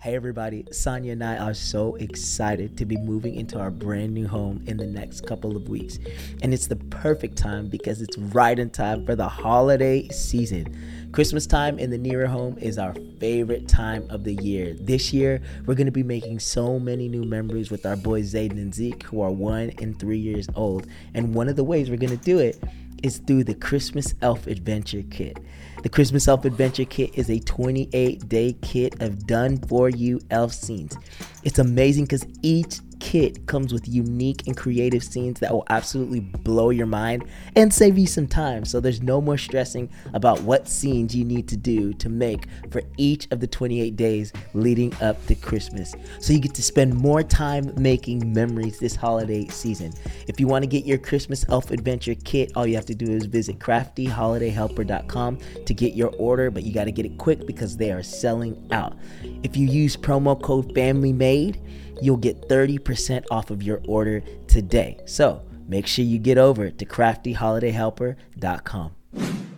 Hey, everybody, Sonia and I are so excited to be moving into our brand new home in the next couple of weeks. And it's the perfect time because it's right in time for the holiday season. Christmas time in the Nieder home is our favorite time of the year. This year, we're going to be making so many new memories with our boys Zayden and Zeke, who are one and three years old. And one of the ways we're going to do it is through the Christmas Elf Adventure Kit. The Christmas Elf Adventure Kit is a 28 day kit of done for you elf scenes. It's amazing because each kit comes with unique and creative scenes that will absolutely blow your mind and save you some time. So there's no more stressing about what scenes you need to do to make for each of the 28 days leading up to Christmas. So you get to spend more time making memories this holiday season. If you want to get your Christmas Elf Adventure kit, all you have to do is visit craftyholidayhelper.com to get your order, but you got to get it quick because they are selling out. If you use promo code FAMILYMADE, you'll get 30% off of your order today. So make sure you get over to craftyholidayhelper.com.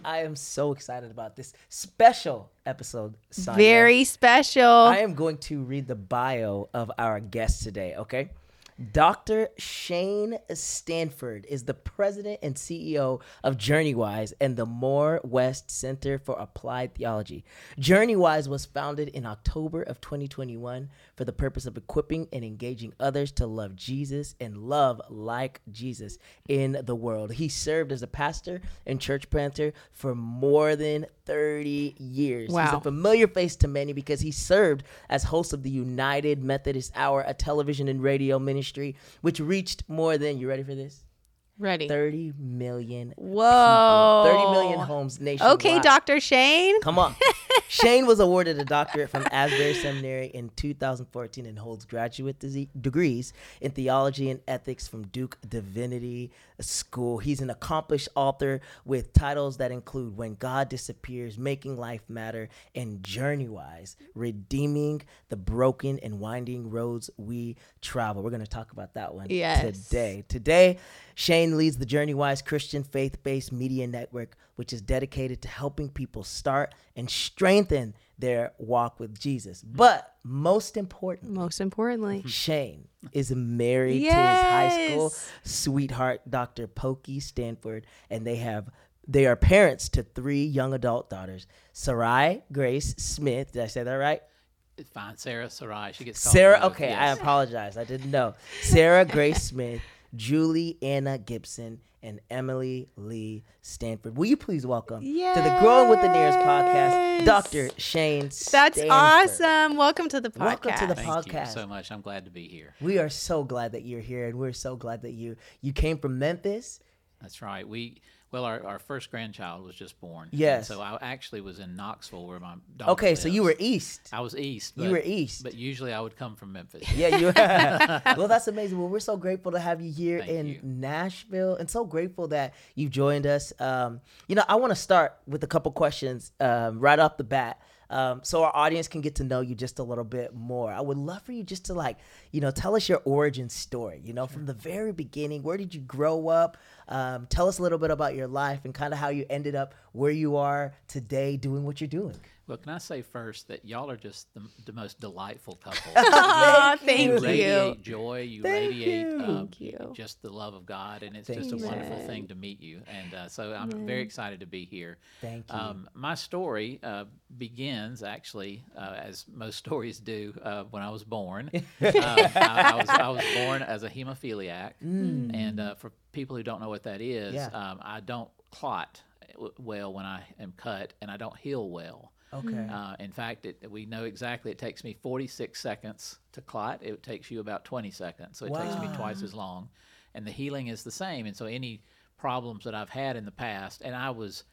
I am so excited about this special episode. Sonia. Very special. I am going to read the bio of our guest today, okay? Dr. Shane Stanford is the president and CEO of JourneyWise and the Moore West Center for Applied Theology. JourneyWise was founded in October of 2021 for the purpose of equipping and engaging others to love Jesus and love like Jesus in the world. He served as a pastor and church planter for more than 30 years. He's Wow. a familiar face to many because he served as host of the United Methodist Hour, a television and radio ministry which reached more than, you ready for this? Ready. 30 million Whoa. people. 30 million homes nationwide. Okay, Dr. Shane. Come on. Shane was awarded a doctorate from Asbury Seminary in 2014 and holds graduate dese- degrees in theology and ethics from Duke Divinity School. He's an accomplished author with titles that include When God Disappears, Making Life Matter, and Journeywise, Redeeming the Broken and Winding Roads We Travel. We're going to talk about that one Yes. today. Today, Shane leads the JourneyWise Christian faith based media network, which is dedicated to helping people start and strengthen their walk with Jesus. But most important, Most importantly. Shane is married to his high school sweetheart, Dr. Pokey Stanford, and they have they are parents to three young adult daughters, Sarai Grace Smith. Did I say that right? It's fine. Sarah Sarai. She gets called Sarah, both, okay, I apologize. I didn't know. Sarah Grace Smith, Julie Anna Gibson, and Emily Lee Stanford. Will you please welcome to the Growing with the Nieders podcast, Dr. Shane That's Stanford. awesome. Welcome to the podcast. Welcome to the Thank you podcast. so much. I'm glad to be here. We are so glad that you're here, and we're so glad that you you came from Memphis. That's right. We well, our, our first grandchild was just born. and Yes. So I actually was in Knoxville, where my daughter Okay, so you were east. I was east. You were east. But usually I would come from Memphis. Yeah, you. well, that's amazing. Well, we're so grateful to have you here Thank in you. Nashville, and so grateful that you've joined us. Um, you know, I want to start with a couple questions um, right off the bat, um, so our audience can get to know you just a little bit more. I would love for you just to like, you know, tell us your origin story. You know, from the very beginning, where did you grow up? Um, tell us a little bit about your life and kind of how you ended up where you are today, doing what you're doing. Well, can I say first that y'all are just the, the most delightful couple. Aw, Thank thank you you. radiate joy. You Thank radiate you. uh, Thank you. just the love of God, and it's Thank just a wonderful Amen. thing to meet you. And uh, so I'm very excited to be here. Thank you. Um, my story uh, begins actually, uh, as most stories do, uh, when I was born. um, I, I, was, I was born as a hemophiliac, and uh, for people who don't know what that is, Mm. Yeah. um, I don't clot well when I am cut, and I don't heal well. Okay. Uh, in fact, it, we know exactly it takes me 46 seconds to clot. It takes you about 20 seconds. So it takes me twice as long. And the healing is the same. And so any problems that I've had in the past, and I was,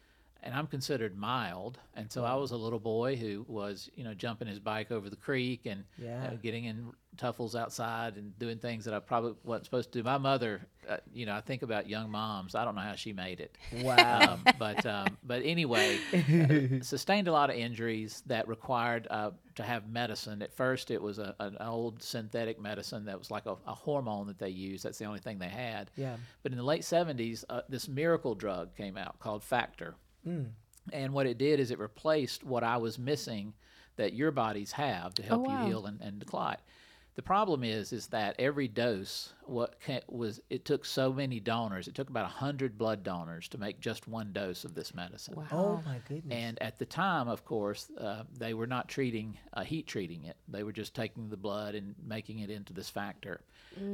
and I'm considered mild. And so I was a little boy who was, you know, jumping his bike over the creek and Yeah. uh, getting in tuffles outside and doing things that I probably wasn't supposed to do. My mother, uh, you know, I think about young moms. I don't know how she made it. Wow. Um, but um, but anyway, uh, sustained a lot of injuries that required uh, to have medicine. At first, it was a, an old synthetic medicine that was like a, a hormone that they used. That's the only thing they had. Yeah. But in the late '70s, uh, this miracle drug came out called Factor, Mm. and what it did is it replaced what I was missing that your bodies have to oh, help wow. you heal and, and decline. The problem is, is that every dose what was it took so many donors. It took about hundred blood donors to make just one dose of this medicine. Wow. Oh my goodness. And at the time, of course, uh, they were not treating uh, heat treating it. They were just taking the blood and making it into this factor.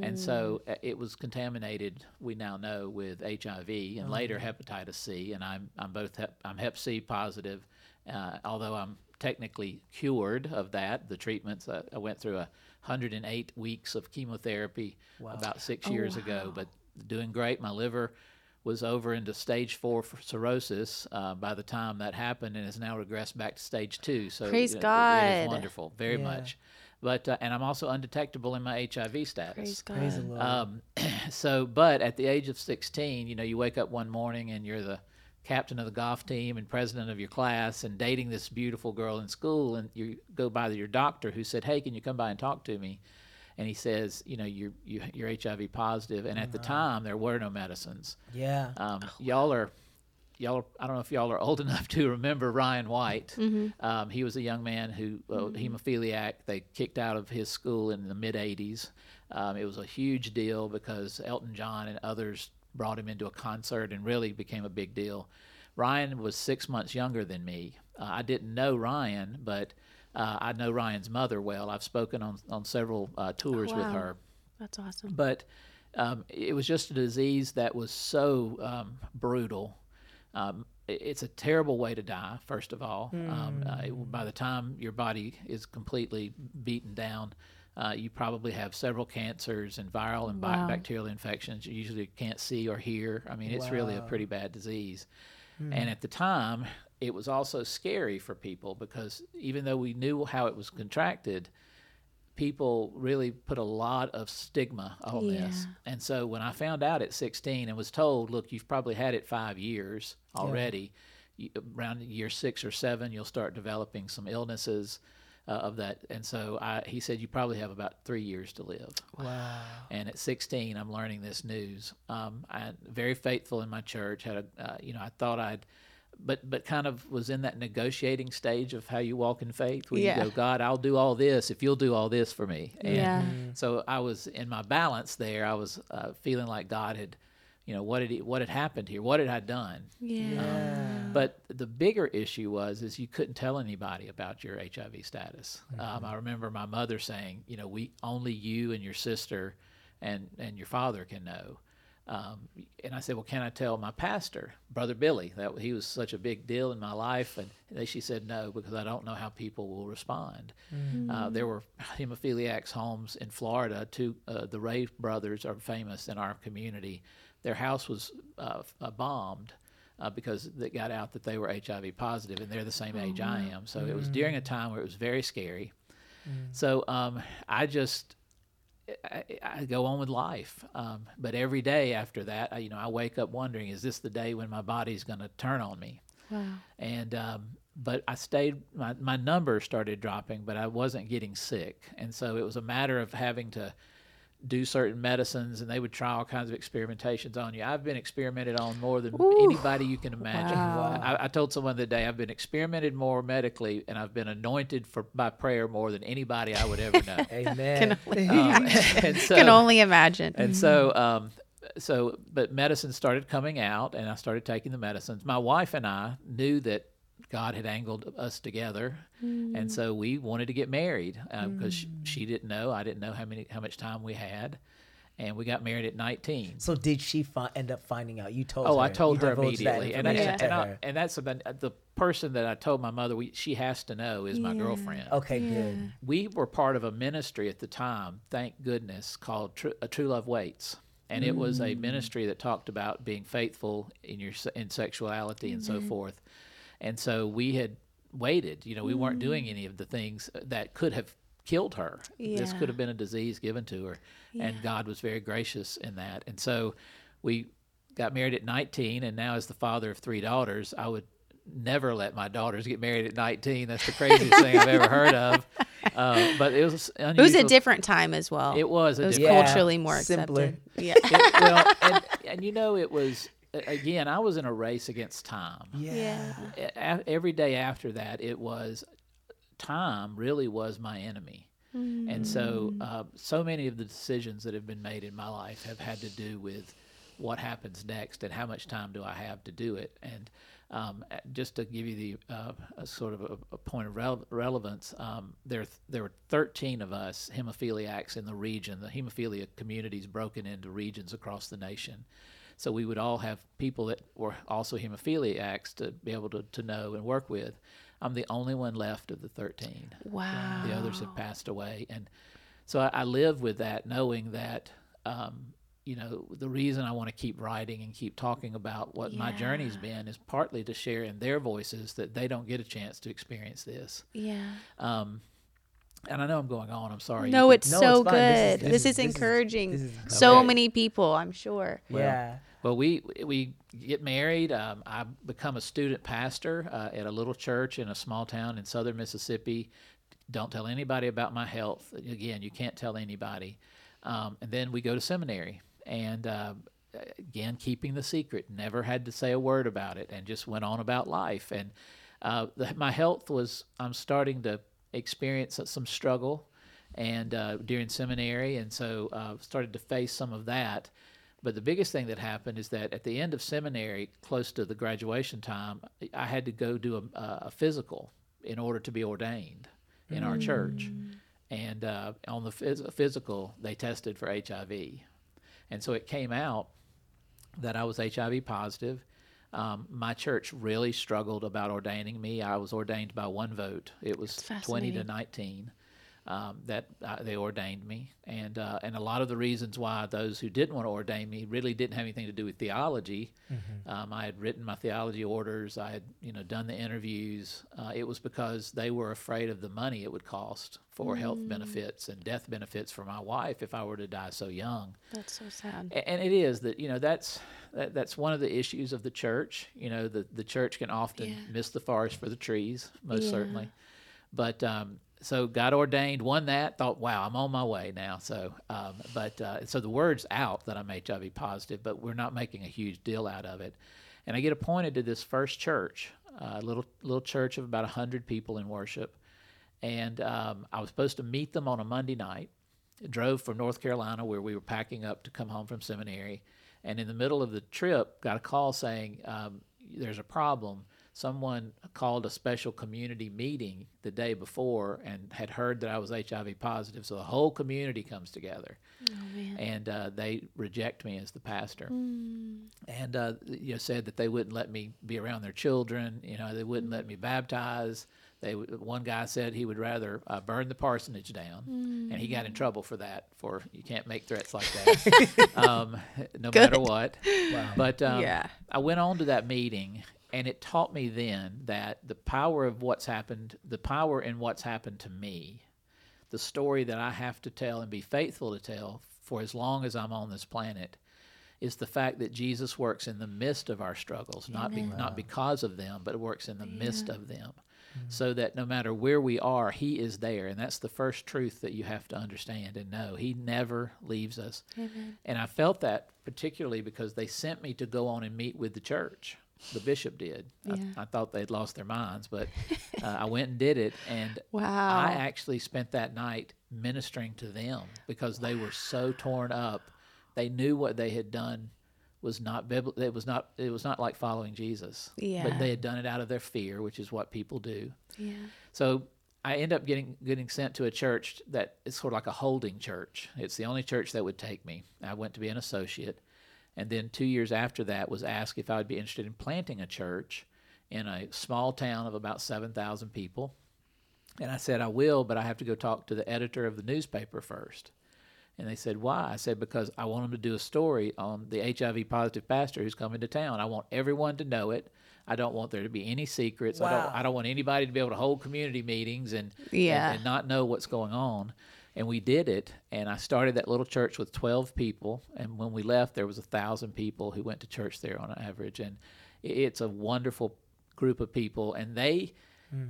And so uh, it was contaminated. We now know with HIV and later hepatitis C. And I'm I'm both hep, I'm Hep C positive, uh, although I'm technically cured of that. The treatments uh, I went through a 108 weeks of chemotherapy about six years ago, but doing great. My liver was over into stage four for cirrhosis uh, by the time that happened, and has now regressed back to stage two. So Praise you know, it- it is wonderful, very Yeah. much. But uh, and I'm also undetectable in my HIV status. Praise God. Praise. Um, so, but at the age of 16, you know, you wake up one morning and you're the captain of the golf team and president of your class and dating this beautiful girl in school, and you go by your doctor who said, "Hey, can you come by and talk to me?" And he says, "You know, you're you, you're HIV positive." And at the time, there were no medicines. yeah. Um, y'all are, y'all. Are, I don't know if y'all are old enough to remember Ryan White. Um, he was a young man who uh, hemophiliac. They kicked out of his school in the mid '80s. Um, it was a huge deal because Elton John and others brought him into a concert and really became a big deal. Ryan was six months younger than me. Uh, I didn't know Ryan, but uh, I know Ryan's mother well. I've spoken on on several uh, tours with wow. her That's awesome. but um, it was just a disease that was so um, brutal. Um, it- it's a terrible way to die. First of all, it- by the time your body is completely beaten down, uh, you probably have several cancers and viral and Wow. bacterial infections you usually can't see or hear. I mean, it's really a pretty bad disease. And at the time, it was also scary for people because even though we knew how it was contracted, people really put a lot of stigma on this. And so when I found out at 16 and was told, look, you've probably had it five years already, you, around year six or seven, you'll start developing some illnesses uh, of that. And so I, he said, you probably have about three years to live. wow. And at 16, I'm learning this news. Um, I'm very faithful in my church. Had a, uh, you know, I thought I'd, but but kind of was in that negotiating stage of how you walk in faith. Where Yeah. you go, God, I'll do all this if you'll do all this for me. And Yeah. So I was in my balance there. I was uh, feeling like God had, you know, what had what had happened here? What had I done? Yeah. But the bigger issue was is you couldn't tell anybody about your HIV status. Um, I remember my mother saying, you know, we only you and your sister and and your father can know. Um, and I said, well, can I tell my pastor, brother Billy, that he was such a big deal in my life? And they, she said no because I don't know how people will respond. Uh, there were hemophiliacs homes in Florida. Two, uh, the Ray brothers are famous in our community. Their house was uh, uh, bombed uh, because it got out that they were HIV positive, and they're the same age I am. So it was during a time where it was very scary. So um, I just I, I go on with life, um, but every day after that, I, you know, I wake up wondering, is this the day when my body's going to turn on me? Wow. and um, but I stayed. My my numbers started dropping, but I wasn't getting sick, and so it was a matter of having to do certain medicines, and they would try all kinds of experimentations on you. I've been experimented on more than Ooh. anybody you can imagine. Wow. I, I told someone the other day I've been experimented more medically, and I've been anointed for by prayer more than anybody I would ever know. Amen. Um, and so, Can only imagine. and so, um, so, but medicine started coming out, and I started taking the medicines. My wife and I knew that God had angled us together, and mm. so we wanted to get married uh, because she, mm. she didn't know, I didn't know how many, how much time we had, and we got married at nineteen. So did she fi- end up finding out? You told Oh, her. I told you her divulged that immediately, and, I, information and, I, and that's something, the person that I told my mother we, she has to know is my girlfriend. Okay, good. we were part of a ministry at the time, thank goodness, called True, uh, True Love Waits. And it was a mm. ministry that talked about being faithful in your in sexuality and so mm-hmm. forth. And so we had waited. You know, we weren't doing any of the things that could have killed her. This could have been a disease given to her, and God was very gracious in that. And so we got married at 19, and now as the father of three daughters, I would never let my daughters get married at 19. That's the craziest thing I've ever heard of. Uh, but it was it was a different time as well. It was a It was different. Yeah, culturally more simpler. accepted. Yeah. it- well, and, and you know, it was a- again. I was in a race against time. Yeah. yeah. A- a- every day after that, it was time really was my enemy. And so, uh, so many of the decisions that have been made in my life have had to do with what happens next and how much time do I have to do it. And um, just to give you the uh, a sort of a, a point of rele- relevance, um, there there were 13 of us hemophiliacs in the region. The hemophilia community is broken into regions across the nation. So we would all have people that were also hemophiliacs to be able to, to know and work with. I'm the only one left of the 13. Wow. The others have passed away, and so I, I live with that, knowing that um, you know the reason I want to keep writing and keep talking about what my journey's been is partly to share in their voices that they don't get a chance to experience this. Yeah. Um, and I know I'm going on. I'm sorry. No, it's No, so it's fine. This is- good. this This, is- is, this is- encouraging. this is- so Okay. many people, I'm sure. yeah. Well, we we get married. Um, I become a student pastor uh, at a little church in a small town in southern Mississippi. Don't tell anybody about my health. Again, you can't tell anybody. Um, and then we go to seminary, and uh, again, keeping the secret. Never had to say a word about it, and just went on about life. And uh, the, my health was. I'm starting to experience some struggle, and uh, during seminary, and so uh, started to face some of that. But the biggest thing that happened is that at the end of seminary, close to the graduation time, I had to go do a, a physical in order to be ordained in our church. And uh, on the phys- physical, they tested for HIV. And so it came out that I was HIV positive. Um, my church really struggled about ordaining me. I was ordained by one vote. It was 20 to fascinating. 19 um, that uh, they ordained me, and uh, and a lot of the reasons why those who didn't want to ordain me really didn't have anything to do with theology. Um, I had written my theology orders. I had you know done the interviews. Uh, it was because they were afraid of the money it would cost for health benefits and death benefits for my wife if I were to die so young. That's so sad. A- and it is that you know that's that, that's one of the issues of the church you know the the church can often Yeah. miss the forest for the trees most Yeah. certainly but um so got ordained won that thought wow i'm on my way now. So um but uh, so the word's out that i'm hiv positive but we're not making a huge deal out of it. And i get appointed to this first church a little little church of about 100 people in worship. And um, i was supposed to meet them on a monday night. Drove from North Carolina where we were packing up to come home from seminary, and in the middle of the trip, got a call saying um, there's a problem. Someone called a special community meeting the day before and had heard that I was HIV positive, so the whole community comes together, Oh and uh, they reject me as the pastor, and uh, you know said that they wouldn't let me be around their children. You know they wouldn't let me baptize. They one guy said he would rather uh, burn the parsonage down, and he got in trouble for that. For you can't make threats like that, um, no matter what. But um, Yeah. I went on to that meeting, and it taught me then that the power of what's happened, the power in what's happened to me, the story that I have to tell and be faithful to tell for as long as I'm on this planet, is the fact that Jesus works in the midst of our struggles, not be, not because of them, but works in the midst of them. Mm-hmm. So that no matter where we are, He is there, and that's the first truth that you have to understand and know. He never leaves us, and I felt that particularly because they sent me to go on and meet with the church. The bishop did. Yeah. I, I thought they'd lost their minds, but uh, I went and did it, and Wow. I actually spent that night ministering to them because they were so torn up. They knew what they had done was not biblical. It was not. It was not like following Jesus. Yeah. But they had done it out of their fear, which is what people do. yeah. So I end up getting getting sent to a church that is sort of like a holding church. It's the only church that would take me. I went to be an associate, and then two years after that was asked if I would be interested in planting a church in a small town of about seven thousand people. And I said I will, but I have to go talk to the editor of the newspaper first. And they said, Why? I said, Because I want them to do a story on the HIV positive pastor who's coming to town. I want everyone to know it. I don't want there to be any secrets. I don't I don't want anybody to be able to hold community meetings and, and- and, not know what's going on. And we did it. And I started that little church with 12 people. And when we left, there was a thousand people who went to church there on average. And it's a wonderful group of people. And they, hmm.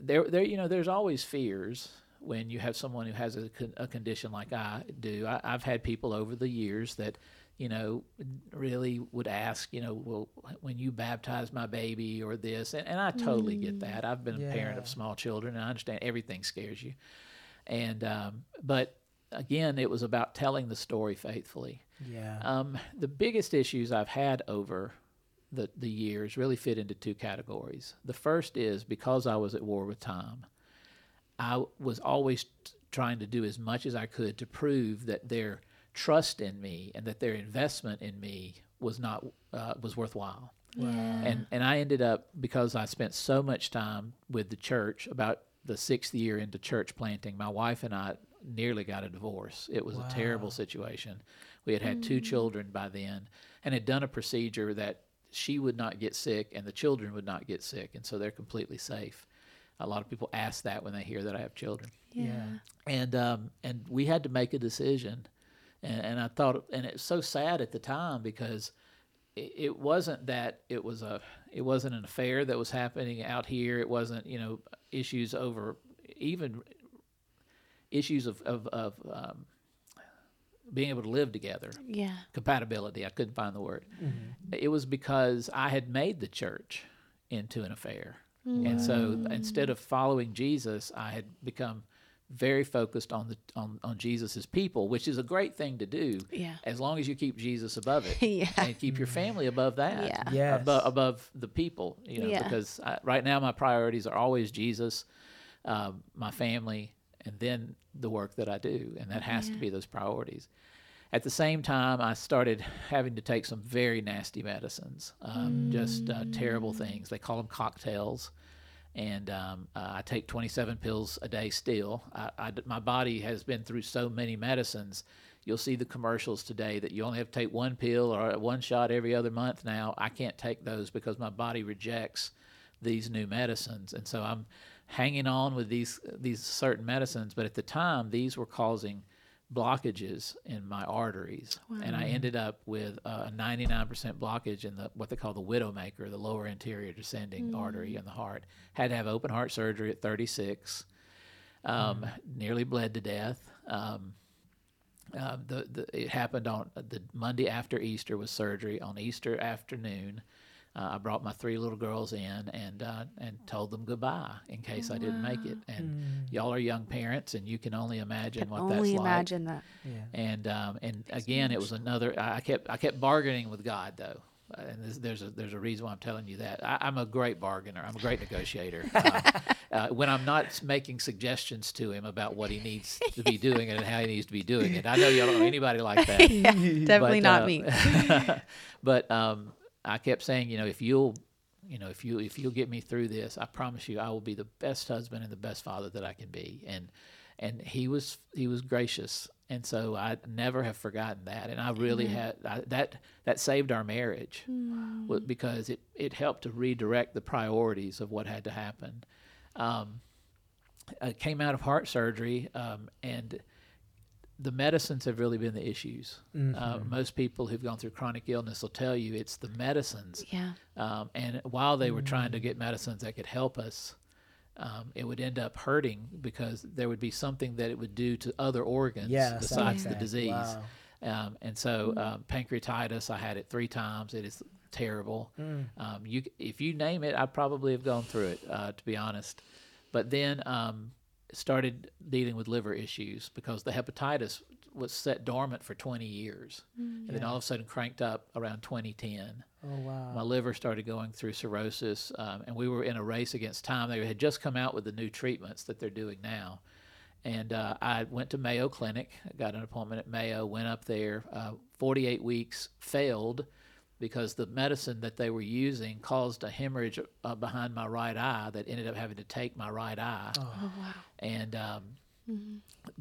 there, there, you know, there's always fears when you have someone who has a, con- a condition like I do. I, I've had people over the years that, you know, really would ask, you know, well, when you baptize my baby or this, and, and I totally get hmm. that. I've been a parent of small children, and I understand everything scares you, and um, but again, it was about telling the story faithfully. Yeah. Um, the biggest issues I've had over the, the years really fit into two categories. The first is because I was at war with time, I was always t- trying to do as much as I could to prove that their trust in me and that their investment in me was not uh, was worthwhile. Yeah. And and I ended up because I spent so much time with the church about the sixth year into church planting. My wife and I nearly got a divorce. It was a terrible situation. We had had two children by then, and had done a procedure that she would not get sick and the children would not get sick, and so they're completely safe. A lot of people ask that when they hear that I have children yeah. and um, and we had to make a decision, and, and I thought, and it's so sad at the time because it, wasn't that it was a it wasn't an affair that was happening out here. It wasn't you know issues over even issues of of, of um, being able to live together Yeah. compatibility. I couldn't find the word. It was because I had made the church into an affair. And so instead of following Jesus, I had become very focused on the on, on Jesus's people, which is a great thing to do Yeah. as long as you keep Jesus above it Yeah. and keep your family above that. Yeah. Yes. Above, above the people, you know, Yeah. because I, right now my priorities are always Jesus, uh, my family, and then the work that I do, and that has to be those priorities. At the same time, I started having to take some very nasty medicines, um, just uh, terrible things. They call them cocktails, and um, uh, I take 27 pills a day still. I, I my body has been through so many medicines. You'll see the commercials today that you only have to take one pill or one shot every other month now. I can't take those because my body rejects these new medicines, and so I'm hanging on with these these certain medicines. But at the time, these were causing blockages in my arteries, and I ended up with a 99% blockage in the what they call the widowmaker, the lower anterior descending artery in the heart. Had to have open heart surgery at 36. Um, Nearly bled to death. Um, uh, the, the it happened on the Monday after Easter was surgery. On Easter afternoon, uh, I brought my three little girls in and uh, and told them goodbye in case I didn't make it. And y'all are young parents, and you can only imagine what Only that's imagine that. Yeah. like. And um, and again, it was another. I I kept I kept bargaining with God though. Uh, And this, there's a there's a reason why I'm telling you that I, I'm a great bargainer. I'm a great negotiator. Um, uh, when I'm not making suggestions to him about what he needs to be doing and how he needs to be doing it. I know y'all don't know anybody like that. yeah, definitely But, not uh, me. but um, I kept saying, you know, if you'll, you know, if you if you'll get me through this, I promise you, I will be the best husband and the best father that I can be. And and he was he was gracious, and so I never have forgotten that. And I really had I, that that saved our marriage wa- because it it helped to redirect the priorities of what had to happen. Um, I came out of heart surgery, um, and the medicines have really been the issues. Uh, most people who've gone through chronic illness will tell you it's the medicines. Yeah. Um, and while they were trying to get medicines that could help us, um, it would end up hurting because there would be something that it would do to other organs Yeah. side besides the effect. disease. Wow. Um, and so um, pancreatitis, I had it three times. It is terrible. Mm. Um, you, if you name it, I probably have gone through it. Uh, to be honest, but then um, started dealing with liver issues because the hepatitis was set dormant for 20 years, and then all of a sudden cranked up around 2010 Oh wow. my liver started going through cirrhosis, um, and we were in a race against time. They had just come out with the new treatments that they're doing now, and uh, I went to Mayo Clinic, got an appointment at Mayo, went up there. Uh, 48 weeks failed because the medicine that they were using caused a hemorrhage uh, behind my right eye that ended up having to take my right eye. Oh wow. And um,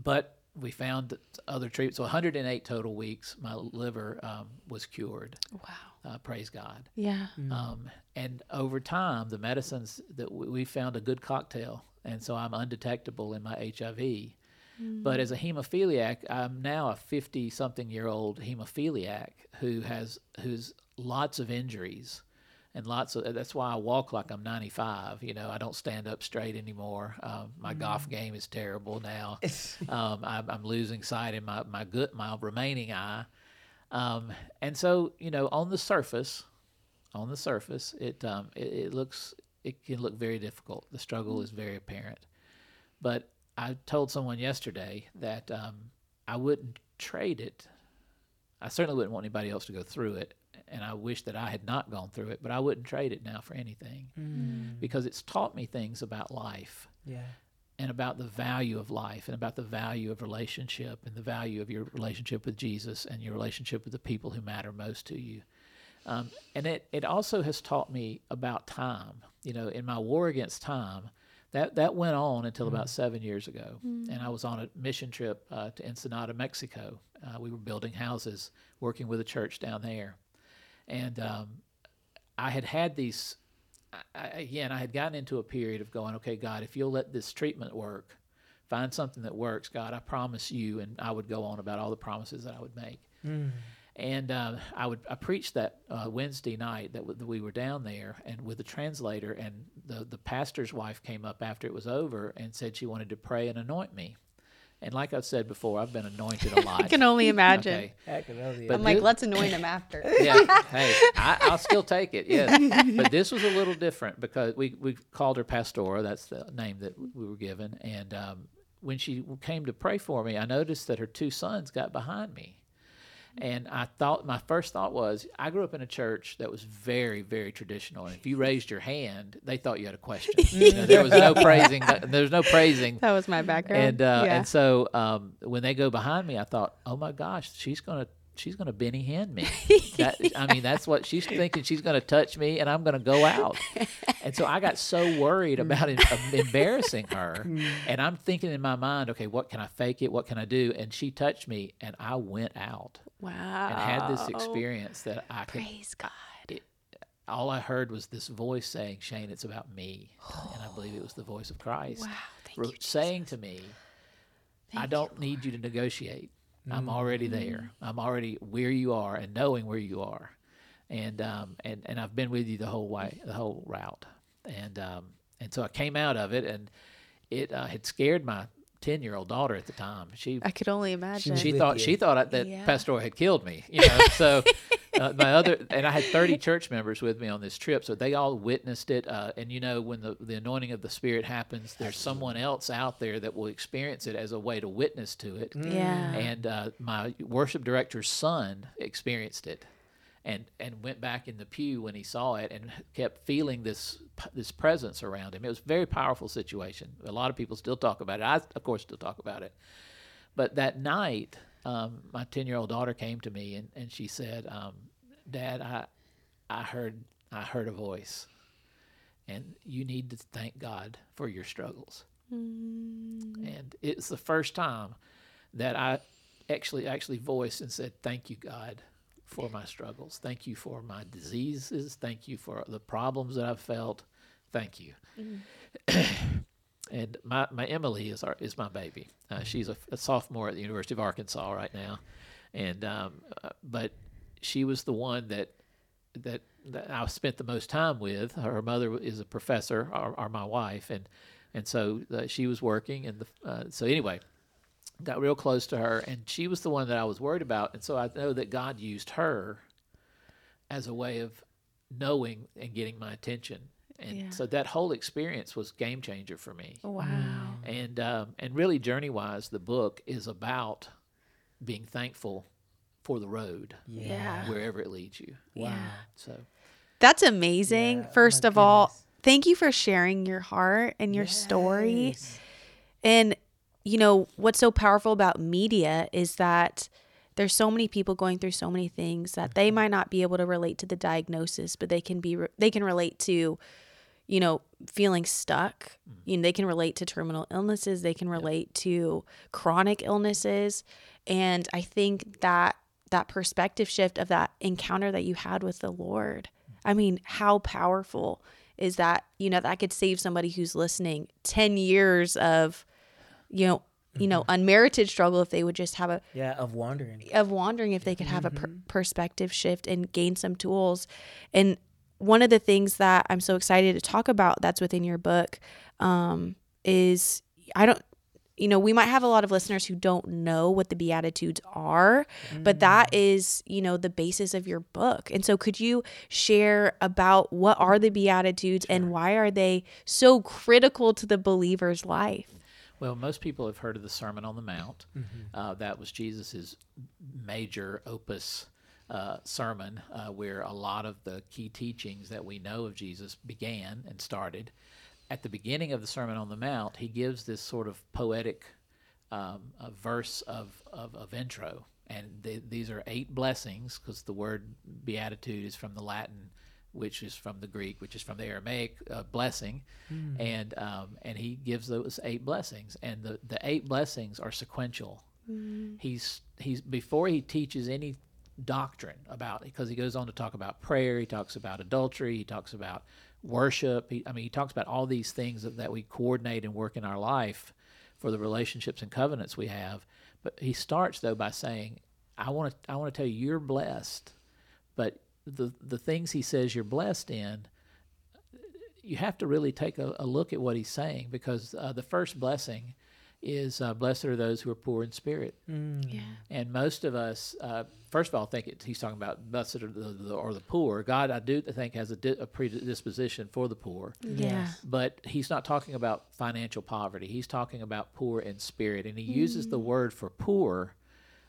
but we found that other treatments. So 108 total weeks, my liver um, was cured. Wow. Uh, praise God. Yeah. Um, and over time, the medicines that we, we found a good cocktail, and so I'm undetectable in my HIV. But as a hemophiliac, I'm now a 50-something year old hemophiliac who has who's lots of injuries, and lots of that's why I walk like I'm 95. You know, I don't stand up straight anymore. Um, my golf game is terrible now. um, I'm, I'm losing sight in my my good my remaining eye, um, and so you know on the surface, on the surface, it um, it, it looks it can look very difficult. The struggle is very apparent, but I told someone yesterday that um, I wouldn't trade it. I certainly wouldn't want anybody else to go through it, and I wish that I had not gone through it. But I wouldn't trade it now for anything because it's taught me things about life Yeah. and about the value of life and about the value of relationship and the value of your relationship with Jesus and your relationship with the people who matter most to you. Um, and it, it also has taught me about time. You know, in my war against time, that, that went on until about seven years ago. And I was on a mission trip uh, to Ensenada, Mexico. Uh, we were building houses, working with a church down there. And um, I had had these I, again, I had gotten into a period of going, okay, God, if you'll let this treatment work, find something that works, God, I promise you, and I would go on about all the promises that I would make. And uh, I would I preached that uh, Wednesday night that, w- that we were down there and with the translator, and the the pastor's wife came up after it was over and said she wanted to pray and anoint me. And like I've said before, I've been anointed a lot. I can only imagine. Okay. Heck, that'll be But I'm like, let's anoint him after. yeah, hey, I, I'll still take it. Yes, but this was a little different because we we called her Pastora. That's the name that we were given. And um, when she came to pray for me, I noticed that her two sons got behind me. And I thought my first thought was I grew up in a church that was very, very traditional. And if you raised your hand, they thought you had a question. You know, there was no praising. There was no praising. That was my background. And uh, yeah. and so um, when they go behind me, I thought, oh my gosh, she's gonna she's gonna Benny Hinn me. that, I mean, that's what she's thinking. She's gonna touch me, and I'm gonna go out. And so I got so worried about em- embarrassing her, mm. and I'm thinking in my mind, okay, what can I fake it? What can I do? And she touched me, and I went out wow. and had this experience that I could. Praise God. All I heard was this voice saying, "Shane, it's about me," and I believe it was the voice of Christ Wow. Thank re- you. saying to me, I don't need you to negotiate. I'm already there. I'm already where you are and knowing where you are. And um and, and I've been with you the whole way the whole route. And um and so I came out of it and it uh, had scared my 10 year old daughter at the time. She I could only imagine. she with thought you. she thought that Yeah. Pastor had killed me, you know. So uh, my other and I had thirty church members with me on this trip, so they all witnessed it. Uh, and you know, when the the anointing of the Spirit happens, there's someone else out there that will experience it as a way to witness to it. yeah. And uh, my worship director's son experienced it. And, and went back in the pew when he saw it and kept feeling this this presence around him. It was a very powerful situation. A lot of people still talk about it. I, of course, still talk about it. But that night, um, my 10 year old daughter came to me and, and she said, um, Dad, I, I, heard, I heard a voice, and you need to thank God for your struggles. And it's the first time that I actually actually voiced and said, Thank you, God, for my struggles. Thank you for my diseases. Thank you for the problems that I've felt. Thank you. and my, my Emily is our, is my baby. Uh, she's a, a sophomore at the University of Arkansas right now, and um, uh, but she was the one that that that I spent the most time with. Her mother is a professor, or, or my wife, and and so uh, she was working, and the, uh, so anyway, got real close to her, and she was the one that I was worried about, and so I know that God used her as a way of knowing and getting my attention, and Yeah. so that whole experience was game changer for me wow. and um, and really JourneyWise the book is about being thankful for the road Yeah. wherever it leads you Wow. so That's amazing. Yeah, oh First my of all, thank you for sharing your heart and your story. And you know, what's so powerful about media is that there's so many people going through so many things that they might not be able to relate to the diagnosis, but they can be re- they can relate to you know, feeling stuck. Mm. You know, they can relate to terminal illnesses, they can relate to chronic illnesses, and I think that that perspective shift of that encounter that you had with the Lord. I mean, how powerful is that? You know, that could save somebody who's listening 10 years of you know, you know, unmerited struggle if they would just have a Yeah, of wandering. of wandering if they could have a per- perspective shift and gain some tools and one of the things that I'm so excited to talk about that's within your book um, is I don't you know, we might have a lot of listeners who don't know what the Beatitudes are, mm. but that is, you know, the basis of your book. And so could you share about what are the Beatitudes sure. and why are they so critical to the believer's life? Well, most people have heard of the Sermon on the Mount. Mm-hmm. Uh, that was Jesus's major opus uh, sermon, uh, where a lot of the key teachings that we know of Jesus began and started at the beginning of the Sermon on the Mount, he gives this sort of poetic um, verse of, of, of, intro. And they, these are eight blessings because the word beatitude is from the Latin, which is from the Greek, which is from the Aramaic uh, blessing. Mm. And, um, and he gives those eight blessings. And the, the eight blessings are sequential. Mm. He's, he's, before he teaches any doctrine about because he goes on to talk about prayer, he talks about adultery, he talks about worship. He, I mean, he talks about all these things that, that we coordinate and work in our life for the relationships and covenants we have. But he starts though by saying, "I want to, I want to tell you, you're blessed." But the the things he says you're blessed in, you have to really take a, a look at what he's saying because uh, the first blessing is uh, blessed are those who are poor in spirit. Mm. Yeah. And most of us, uh, first of all, think it, he's talking about blessed are the, the, or the poor. God, I do think, has a, di- a, predisposition for the poor. Yeah. But he's not talking about financial poverty. He's talking about poor in spirit. And he mm. uses the mm. word for poor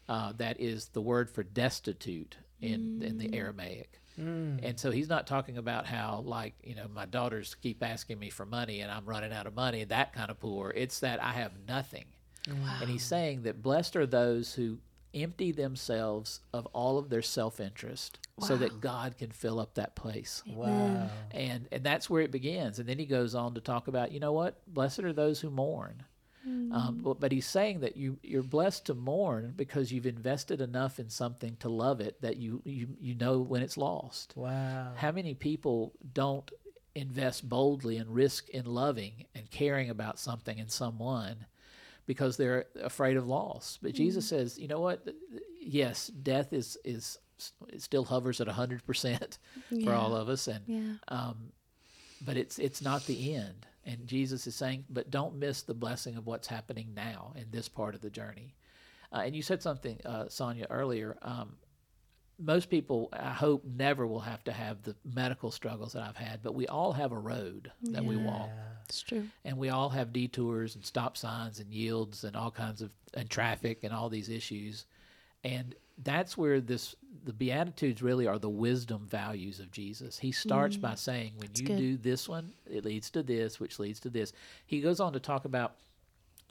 uh, that is the word for destitute in, mm. in the mm. Aramaic. Mm. And so he's not talking about how, like, you know, my daughters keep asking me for money and I'm running out of money, that kind of poor. It's that I have nothing. Wow. And he's saying that blessed are those who empty themselves of all of their self-interest wow. so that God can fill up that place. Wow. And and that's where it begins. And then he goes on to talk about, you know what? Blessed are those who mourn. Mm. Um, but, but, he's saying that you you're blessed to mourn because you've invested enough in something to love it that you you you know when it's lost. Wow. How many people don't invest boldly and risk in loving and caring about something and someone because they're afraid of loss? But mm. Jesus says, you know what? Yes, death is is it still hovers at hundred percent for all of us, and yeah. um, but it's it's not the end. And Jesus is saying, but don't miss the blessing of what's happening now in this part of the journey. Uh, and you said something, uh, Sonia, earlier. Um, most people, I hope, never will have to have the medical struggles that I've had, but we all have a road that yeah, we walk. It's true. And we all have detours and stop signs and yields and all kinds of and traffic and all these issues. And that's where this the beatitudes really are the wisdom values of jesus. He starts mm. by saying when that's you good. do this one it leads to this which leads to this. He goes on to talk about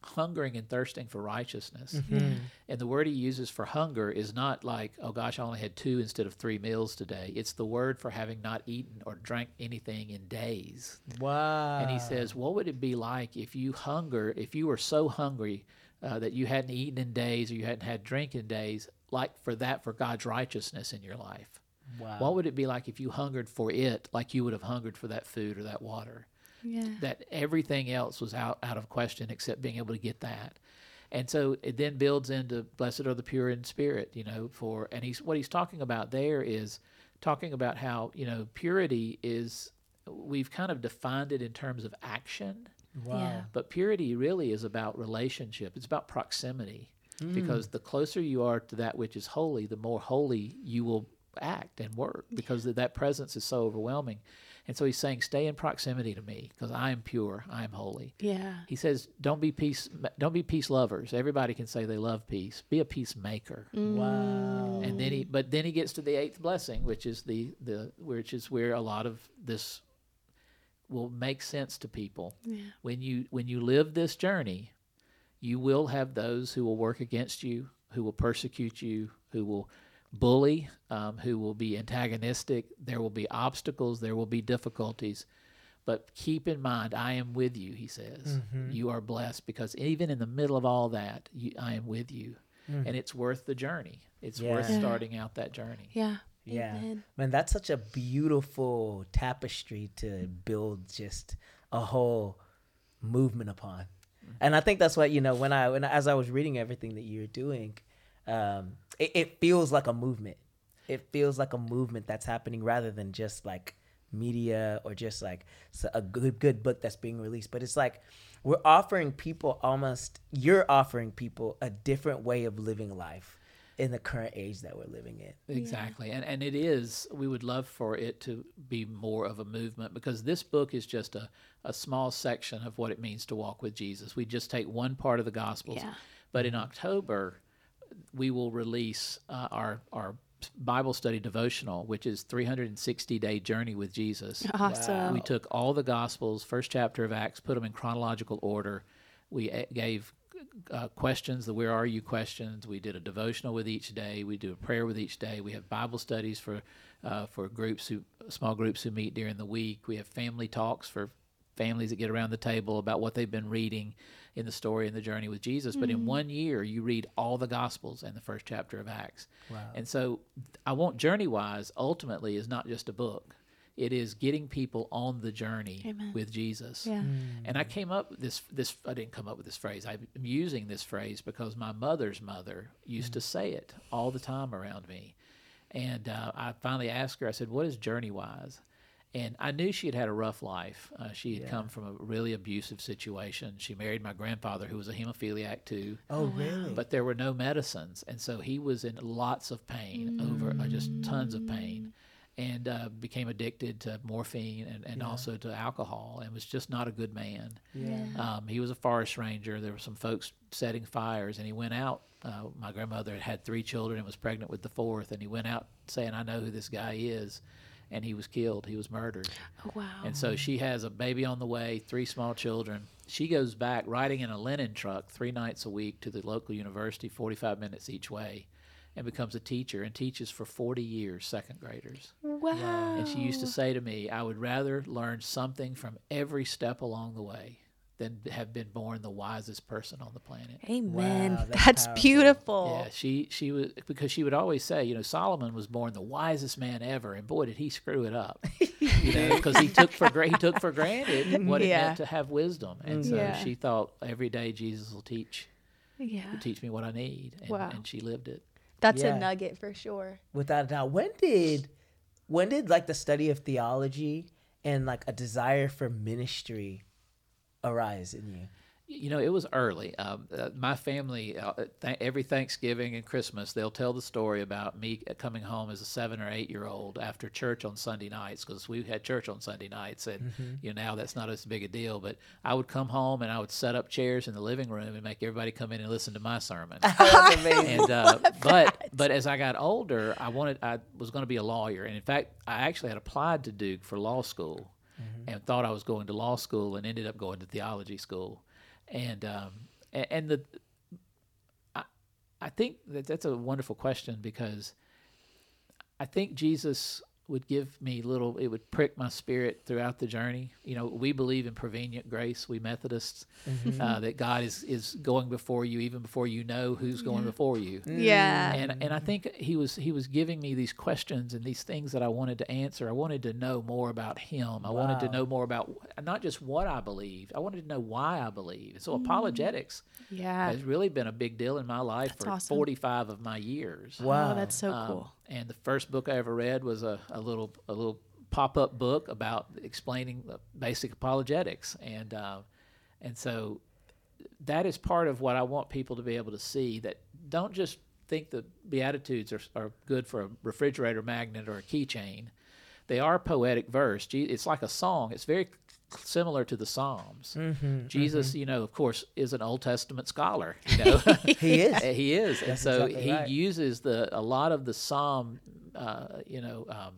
hungering and thirsting for righteousness. Mm-hmm. and the word he uses for hunger is not like oh gosh i only had two instead of three meals today. It's the word for having not eaten or drank anything in days. Wow. And he says what would it be like if you hunger if you were so hungry uh, that you hadn't eaten in days or you hadn't had drink in days like for that for God's righteousness in your life? Wow. What would it be like if you hungered for it like you would have hungered for that food or that water? Yeah. That everything else was out, out of question except being able to get that. And so it then builds into blessed are the pure in spirit, you know, for and he's what he's talking about there is talking about how, you know, purity is we've kind of defined it in terms of action. Wow. Yeah. But purity really is about relationship. It's about proximity. Mm. Because the closer you are to that which is holy, the more holy you will act and work because yeah. that presence is so overwhelming. And so he's saying, stay in proximity to me because I am pure, I am holy. Yeah. He says, don't be peace, don't be peace lovers. Everybody can say they love peace. Be a peacemaker. Mm. Wow. And then he, but then he gets to the eighth blessing, which is the the which is where a lot of this will make sense to people. Yeah. When you when you live this journey, you will have those who will work against you, who will persecute you, who will bully, um, who will be antagonistic. There will be obstacles, there will be difficulties. But keep in mind, I am with you, he says. Mm-hmm. You are blessed because even in the middle of all that, you, I am with you. Mm. And it's worth the journey. It's yeah. worth starting out that journey. Yeah. Yeah. Amen. Man, that's such a beautiful tapestry to build just a whole movement upon and I think that's what you know when I when as I was reading everything that you're doing, um, it, it feels like a movement. It feels like a movement that's happening rather than just like media or just like a good good book that's being released but it's like we're offering people almost you're offering people a different way of living life in the current age that we're living in Exactly. And and it is we would love for it to be more of a movement because this book is just a, a small section of what it means to walk with Jesus. We just take one part of the gospels. Yeah. But in October we will release uh, our our Bible study devotional, which is 360 day journey with Jesus. Awesome. We took all the Gospels, first chapter of Acts, put them in chronological order. We uh, gave uh, questions, the Where Are You questions. We did a devotional with each day. We do a prayer with each day. We have Bible studies for uh, for groups who small groups who meet during the week. We have family talks for families that get around the table about what they've been reading in the story and the journey with Jesus. But in one year, you read all the Gospels and the first chapter of Acts. And so, I want JourneyWise ultimately is not just a book. It is getting people on the journey Amen. with Jesus. Yeah. And I came up with this this I didn't come up with this phrase. I'm using this phrase because my mother's mother used to say it all the time around me. And uh, I finally asked her, I said, What is journey wise? And I knew she had had a rough life. Uh, she had come from a really abusive situation. She married my grandfather, who was a hemophiliac too. oh really But there were no medicines, and so he was in lots of pain over uh, just tons of pain, and uh, became addicted to morphine and, and also to alcohol, and was just not a good man. yeah Um, he was a forest ranger. There were some folks setting fires, and he went out. Uh, my grandmother had had three children and was pregnant with the fourth, and he went out saying, "I know who this guy is," and he was killed. He was murdered. Oh, wow. And so she has a baby on the way, three small children. She goes back riding in a linen truck three nights a week to the local university, 45 minutes each way, and becomes a teacher and teaches for 40 years second graders. wow. And she used to say to me, I would rather learn something from every step along the way than have been born the wisest person on the planet. Amen. Wow, that's that's beautiful. Yeah, she she was because she would always say, you know, Solomon was born the wisest man ever, and boy, did he screw it up. you know, because he took for he took for granted what it meant to have wisdom, and so Yeah. she thought every day Jesus will teach Yeah. will teach me what I need, and, Wow. and she lived it. That's Yeah. a nugget for sure. without a doubt when did when did like the study of theology and like a desire for ministry arise in you You know, it was early. Um, uh, my family, uh, th- every Thanksgiving and Christmas, they'll tell the story about me coming home as a seven or eight year old after church on Sunday nights because we had church on Sunday nights, and you know now that's not as big a deal. But I would come home and I would set up chairs in the living room and make everybody come in and listen to my sermon. And uh, but but as I got older, I wanted I was going to be a lawyer, and in fact, I actually had applied to Duke for law school, and thought I was going to law school, and ended up going to theology school, and um, and the I I think that that's a wonderful question because I think Jesus would give me little it would prick my spirit throughout the journey you know we believe in prevenient grace we methodists uh, that god is is going before you even before you know who's going before you Yeah. and and I think he was he was giving me these questions and these things that I wanted to answer. I wanted to know more about him. I wanted to know more about not just what I believe. I wanted to know why I believe. And so apologetics Yeah. has really been a big deal in my life That's for awesome. 45 of my years. Wow. Oh, that's so Um, cool. And the first book I ever read was a, a little a little pop up book about explaining basic apologetics, and uh, and so that is part of what I want people to be able to see. That don't just think the beatitudes are are good for a refrigerator magnet or a keychain. They are poetic verse. It's like a song. It's very similar to the Psalms. Mm-hmm, Jesus, you know, of course, is an Old Testament scholar. You know, he is he is, and so exactly he right. uses the a lot of the psalm, uh, you know, um,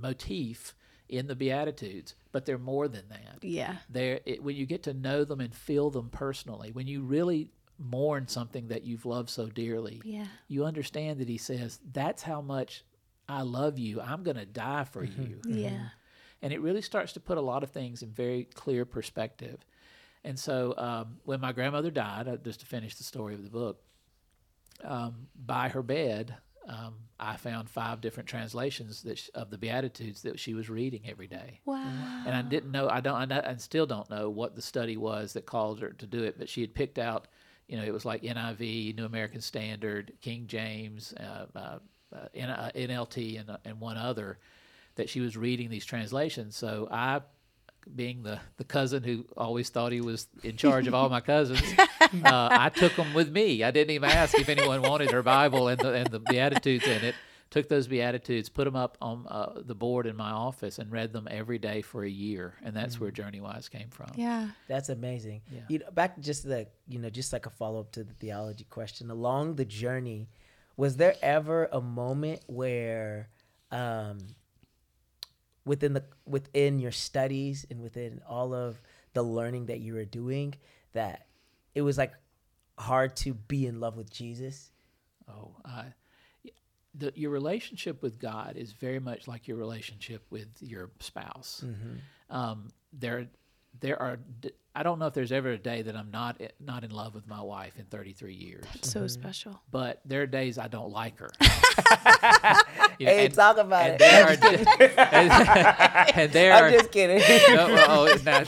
motif in the Beatitudes, but they're more than that. Yeah. They're it, when you get to know them and feel them personally, when you really mourn something that you've loved so dearly, Yeah. you understand that he says, "That's how much I love you. I'm going to die for Mm-hmm. you." Yeah. And it really starts to put a lot of things in very clear perspective. And so, um, when my grandmother died, uh, just to finish the story of the book, um, by her bed, um, I found five different translations that sh- of the Beatitudes that she was reading every day. Wow. And I didn't know, I don't, I, still don't know what the study was that called her to do it, but she had picked out, you know, it was like NIV, New American Standard, King James, uh, uh, uh, uh, NLT, and, uh, and one other that she was reading these translations. So I, being the, the cousin who always thought he was in charge of all my cousins, uh, I took them with me. I didn't even ask if anyone wanted her Bible and the, and the Beatitudes in it. Took those Beatitudes, put them up on uh, the board in my office, and read them every day for a year. And that's where JourneyWise came from. Yeah. That's amazing. Yeah. You know, back just the you know, just like a follow up to the theology question. Along the journey, was there ever a moment where, um, within the within your studies and within all of the learning that you were doing, that it was like hard to be in love with Jesus? Oh, I, the, your relationship with God is very much like your relationship with your spouse. Um, there, there are. d- I don't know if there's ever a day that I'm not not in love with my wife in 33 years. It's so special. But there are days I don't like her. You Hey, and- talk about and it. There are, di- and, and there I'm are. just kidding. no, well, oh, now,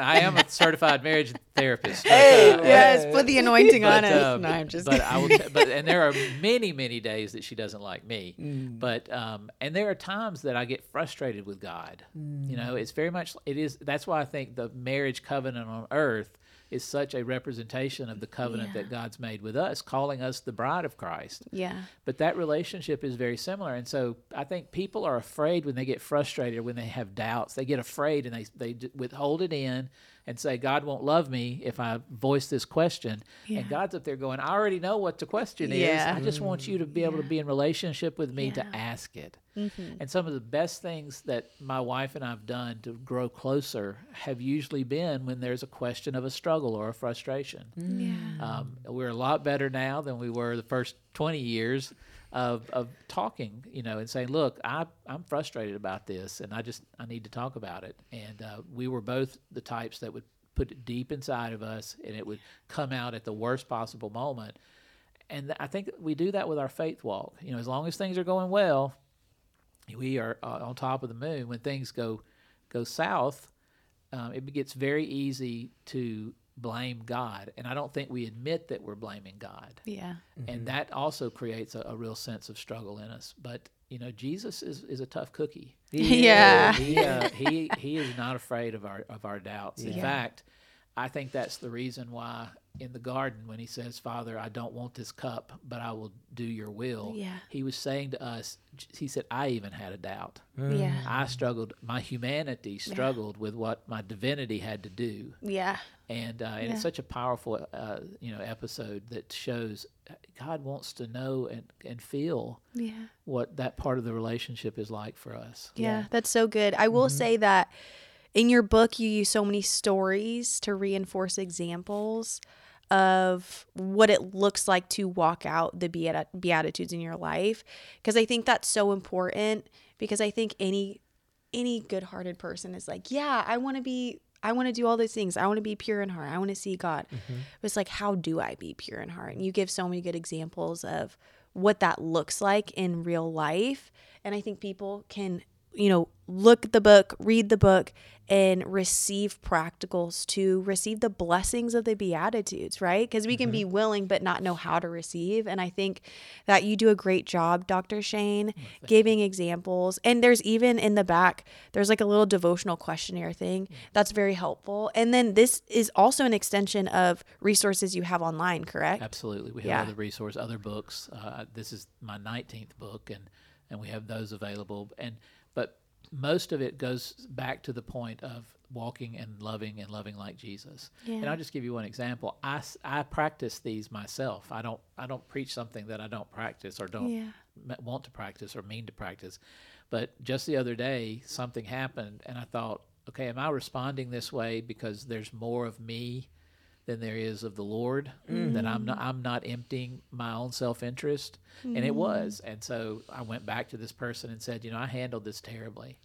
I am a certified marriage therapist. but, Hey, uh, Yes, put the anointing on but, us. um, no, I'm just but kidding. I will, t- but and there are many many days that she doesn't like me. Mm. But um, and there are times that I get frustrated with God. You know, it's very much it is. That's why I think the marriage covenant on earth is such a representation of the covenant Yeah. that God's made with us, calling us the bride of Christ. yeah. But that relationship is very similar. And so I think people are afraid when they get frustrated, when they have doubts, they get afraid and they, they withhold it in and say, God won't love me if I voice this question. Yeah. And God's up there going, I already know what the question Yeah. is. I just want you to be able to be in relationship with me to ask it. Mm-hmm. And some of the best things that my wife and I've done to grow closer have usually been when there's a question of a struggle or a frustration. Yeah. Um, we're a lot better now than we were the first 20 years of, of talking, you know, and saying, look, I, I'm frustrated about this and I just, I need to talk about it. And uh, we were both the types that would put it deep inside of us and it would come out at the worst possible moment. And th- I think we do that with our faith walk. You know, as long as things are going well, we are uh, on top of the moon. When things go go south, um, it gets very easy to blame God, and I don't think we admit that we're blaming God, Yeah. and that also creates a, a real sense of struggle in us. But you know, Jesus is, is a tough cookie. Yeah. He uh, he he is not afraid of our of our doubts. In fact, I think that's the reason why in the garden when he says, "Father, I don't want this cup, but I will do your will." Yeah. He was saying to us, he said, "I even had a doubt. Yeah. I struggled. My humanity struggled with what my divinity had to do." Yeah. And uh, and Yeah. it's such a powerful uh, you know episode that shows God wants to know and and feel Yeah. what that part of the relationship is like for us. Yeah, that's so good. I will say that in your book, you use so many stories to reinforce examples of what it looks like to walk out the beati- beatitudes in your life because i think that's so important because i think any any good-hearted person is like yeah i want to be i want to do all those things. I want to be pure in heart. I want to see god. Mm-hmm. But it's like how do i be pure in heart? And you give so many good examples of what that looks like in real life. And i think people can you know look at the book read the book and receive practicals to receive the blessings of the beatitudes right? Because we can be willing but not know how to receive and i think that you do a great job dr shane giving examples. And there's even in the back there's like a little devotional questionnaire thing that's very helpful. And then this is also an extension of resources you have online correct? Absolutely, we have Yeah. other resources, other books. Uh, this is my nineteenth book, and and we have those available. And but most of it goes back to the point of walking and loving and loving like Jesus. And I'll just give you one example. I, I practice these myself. I don't I don't preach something that I don't practice or don't Yeah. want to practice or mean to practice. But just the other day, something happened, and I thought, okay, am I responding this way because there's more of me than there is of the Lord? That I'm not I'm not emptying my own self interest, and it was. And so I went back to this person and said, you know, I handled this terribly.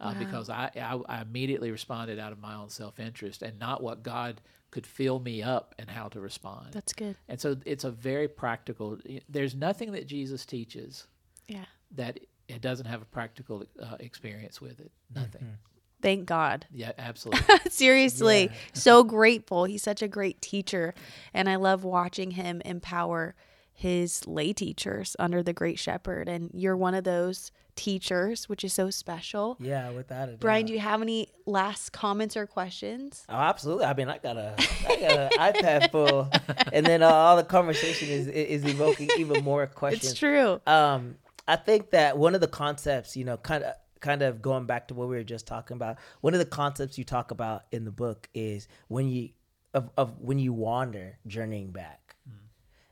Uh, Because I, I I immediately responded out of my own self interest and not what God could fill me up and how to respond. that's good And so it's a very practical. There's nothing that Jesus teaches yeah that it doesn't have a practical uh, experience with it. Nothing. Thank god Yeah, absolutely. Seriously, so grateful. He's such a great teacher, and I love watching him empower his lay teachers under the great shepherd and you're one of those teachers which is so special Yeah, without a doubt. brian do you have any last comments or questions Oh, absolutely. I mean, I got a, I got an iPad full, and then uh, all the conversation is is evoking even more questions. it's true Um, I think that one of the concepts, you know, kind of kind of going back to what we were just talking about, one of the concepts you talk about in the book is when you of, of when you wander, journeying back. Mm.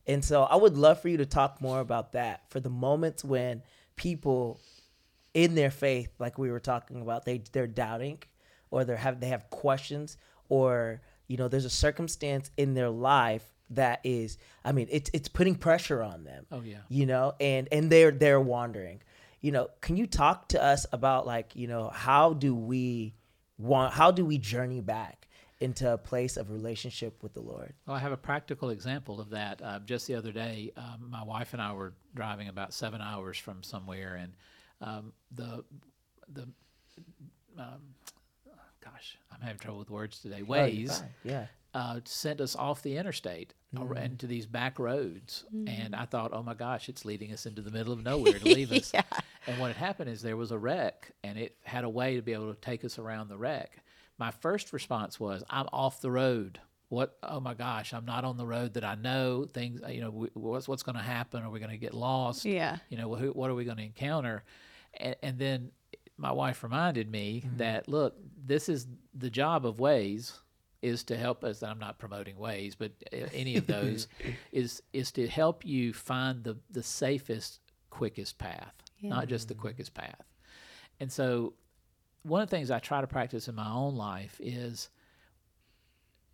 And so I would love for you to talk more about that for the moments when people in their faith, like we were talking about, they they're doubting or they have they have questions or you know there's a circumstance in their life that is I mean it's it's putting pressure on them Oh yeah. you know and and they're they're wandering you know can you talk to us about like you know how do we want how do we journey back into a place of relationship with the lord Well, I have a practical example of that. Uh, just the other day, um, my wife and I were driving about seven hours from somewhere, and um, the the um, gosh, I'm having trouble with words today. Oh, Waze fine. yeah uh, sent us off the interstate ar- into these back roads, and I thought, oh my gosh, it's leading us into the middle of nowhere to leave us. Yeah. And what had happened is there was a wreck, and it had a way to be able to take us around the wreck. My first response was, I'm off the road. What? Oh my gosh, I'm not on the road that I know. Things, you know, wh- what's what's going to happen? Are we going to get lost? Yeah. You know, who, what are we going to encounter? And, and then my wife reminded me that look, this is the job of Waze is to help us. I'm not promoting Waze but uh, any of those is is to help you find the the safest, quickest path, not just the quickest path. And so, one of the things I try to practice in my own life is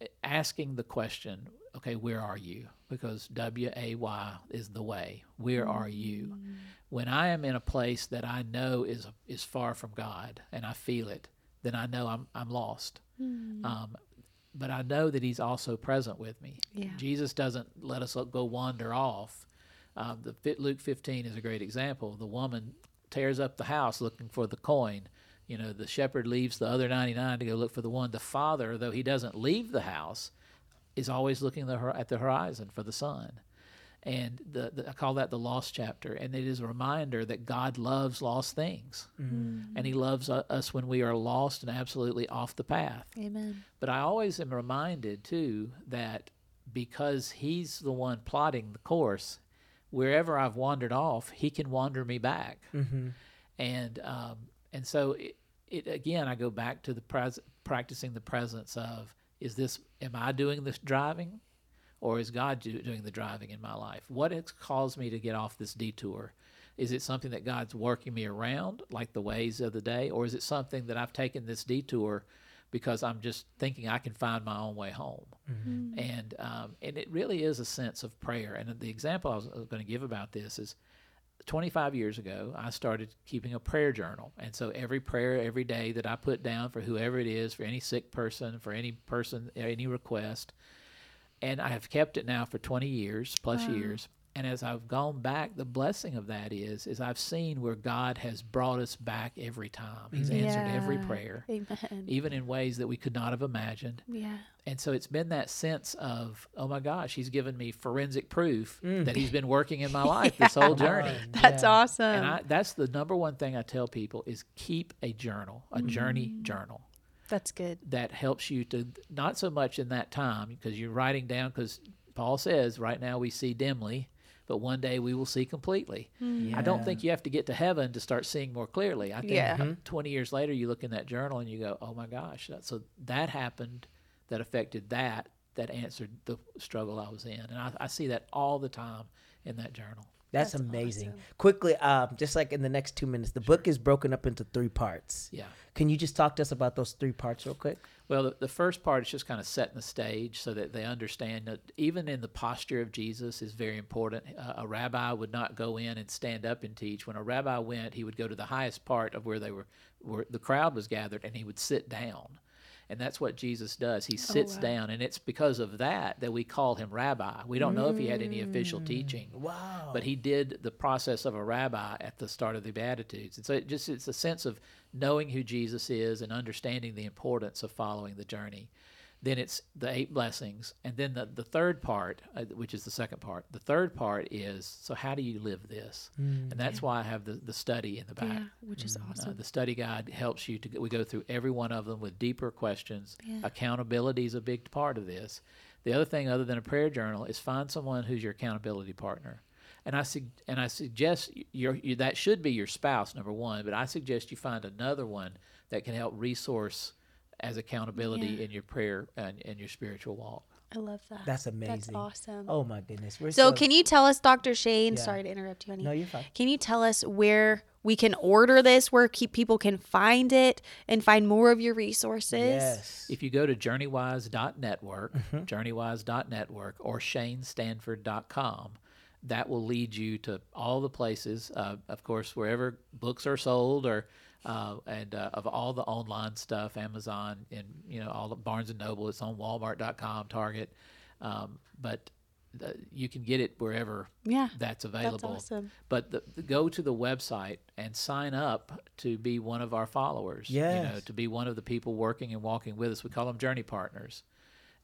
eh, asking the question, okay, where are you? Because W A Y is the way. Where are you? Mm. When I am in a place that I know is is far from God and I feel it, then I know I'm I'm lost. Hmm. Um, but I know that He's also present with me. Yeah. Jesus doesn't let us go wander off. Um, the Luke 15 is a great example. The woman tears up the house looking for the coin. You know, the shepherd leaves the other 99 to go look for the one. The father, though he doesn't leave the house, is always looking the, at the horizon for the son. And the, the, I call that the lost chapter. And it is a reminder that God loves lost things. And he loves u- us when we are lost and absolutely off the path. amen But I always am reminded too that because he's the one plotting the course, wherever I've wandered off, he can wander me back. mm-hmm. And um, and so it, it again, I go back to the pres- practicing the presence of is this am I doing this driving, or is God do, doing the driving in my life? What has caused me to get off this detour? Is it something that God's working me around, like the ways of the day, or is it something that I've taken this detour because I'm just thinking I can find my own way home? And um, and it really is a sense of prayer. And the example I was, I was going to give about this is 25 years ago, I started keeping a prayer journal. And so every prayer every day that I put down for whoever it is, for any sick person, for any person, any request, and I have kept it now for 20 years plus years. And as I've gone back, the blessing of that is is I've seen where God has brought us back every time. He's mm-hmm. answered every prayer, amen. even in ways that we could not have imagined. yeah. And so it's been that sense of, oh my gosh, he's given me forensic proof mm. that he's been working in my life this whole journey. that's awesome. And I, that's the number one thing I tell people is keep a journal, a mm-hmm. journey journal. That's good. That helps you to not so much in that time because you're writing down because Paul says right now we see dimly, but one day we will see completely. Hmm. I don't think you have to get to heaven to start seeing more clearly. I think Yeah. Mm-hmm. 20 years later you look in that journal and you go, oh my gosh, that, so that happened that affected that that answered the struggle I was in, and I, I see that all the time in that journal. That's, That's amazing. awesome. Quickly, um, just like in the next two minutes, the book is broken up into three parts. Yeah. Can you just talk to us about those three parts real quick? Well, the, the first part is just kind of setting the stage so that they understand that even in the posture of Jesus is very important. Uh, a rabbi would not go in and stand up and teach. When a rabbi went, he would go to the highest part of where they were, where the crowd was gathered, and he would sit down. And that's what Jesus does. He oh, sits wow. down, and it's because of that that we call him rabbi. We don't know if he had any official mm. teaching, Wow. but he did the process of a rabbi at the start of the beatitudes and so it just it's a sense of knowing who jesus is and understanding the importance of following the journey then it's the eight blessings. And then the, the third part uh, which is the second part the third part is so how do you live this? Mm, and that's why i have the, the study in the back. Yeah, which is uh, awesome. the study guide helps you to we go through every one of them with deeper questions. Yeah. accountability is a big part of this. The other thing other than a prayer journal is find someone who's your accountability partner. And I sug- and I suggest your, you that should be your spouse number one, but I suggest you find another one that can help resource as accountability Yeah. in your prayer and, and your spiritual walk. I love that. That's amazing. That's awesome. Oh my goodness. We're so, can you tell us, Dr. Shane? Yeah. Sorry to interrupt you, honey. No, you're fine. Can you tell us where we can order this, where keep people can find it, and find more of your resources? Yes. If you go to journeywise.network, Mm-hmm. journeywise.network, or shanestanford.com, that will lead you to all the places, uh, of course, wherever books are sold or uh, and uh, of all the online stuff, Amazon and you know all the Barnes and Noble. It's on Walmart.com, Target, um, but the, you can get it wherever Yeah. that's available. awesome. But the, the- go to the website and sign up to be one of our followers. You know, to be one of the people working and walking with us. We call them journey partners.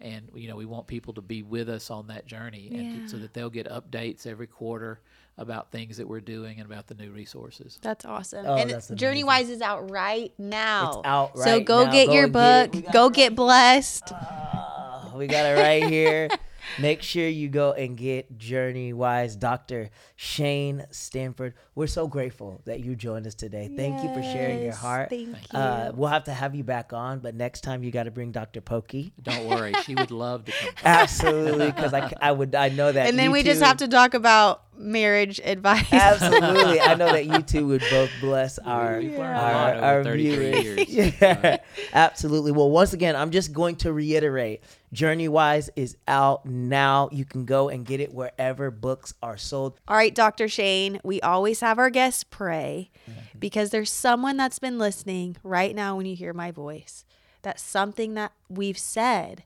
And you know, we want people to be with us on that journey, and to, so that they'll get updates every quarter about things that we're doing and about the new resources. That's awesome. Oh, and that's Journey Wise is out right now. It's out So right go now. get Go your and get it. book. Go get blessed. Oh, we got it right here. Make sure you go and get JourneyWise, Dr. Shane Stanford. We're so grateful that you joined us today. Thank you for sharing your heart. Thank you. Uh, we'll have to have you back on, but next time you got to bring Dr. Pokey. Don't worry, she would love to come. Absolutely, because I, I would I know that. and then you we just have to talk about marriage advice. Absolutely, I know that you two would both bless our We've learned a our, our 33 viewers. years. yeah, absolutely. Well, once again, I'm just going to reiterate: JourneyWise is out now. You can go and get it wherever books are sold. All right, Dr. Shane, we always have our guests pray Mm-hmm. because there's someone that's been listening right now when you hear my voice. That something that we've said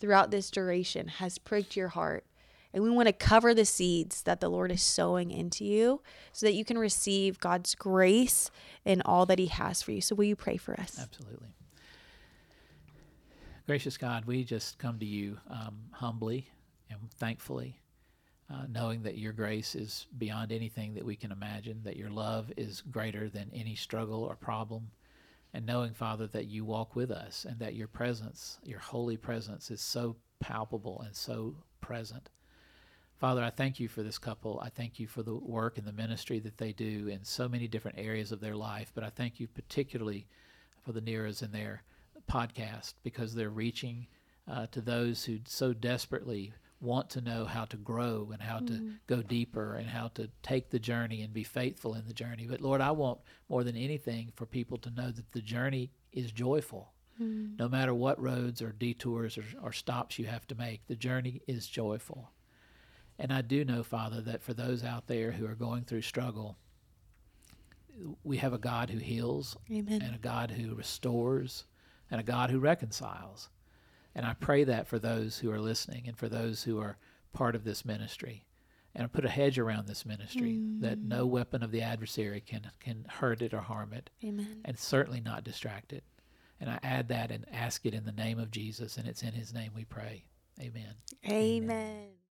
throughout this duration has pricked your heart. And we want to cover the seeds that the Lord is sowing into you so that you can receive God's grace and all that He has for you. So, will you pray for us? Absolutely. Gracious God, we just come to you um, humbly and thankfully, uh, knowing that your grace is beyond anything that we can imagine, that your love is greater than any struggle or problem, and knowing, Father, that you walk with us and that your presence, your holy presence, is so palpable and so present. Father, I thank you for this couple. I thank you for the work and the ministry that they do in so many different areas of their life, but I thank you particularly for the Nieders and their podcast because they're reaching uh, to those who so desperately want to know how to grow and how to go deeper and how to take the journey and be faithful in the journey. But Lord, I want more than anything for people to know that the journey is joyful. No matter what roads or detours or, or stops you have to make, the journey is joyful. And I do know, Father, that for those out there who are going through struggle, we have a God who heals Amen. and a God who restores and a God who reconciles. And I pray that for those who are listening and for those who are part of this ministry. And I put a hedge around this ministry that no mm. weapon of the adversary can, can hurt it or harm it, Amen. and certainly not distract it. And I add that and ask it in the name of Jesus, and it's in his name we pray. Amen. Amen.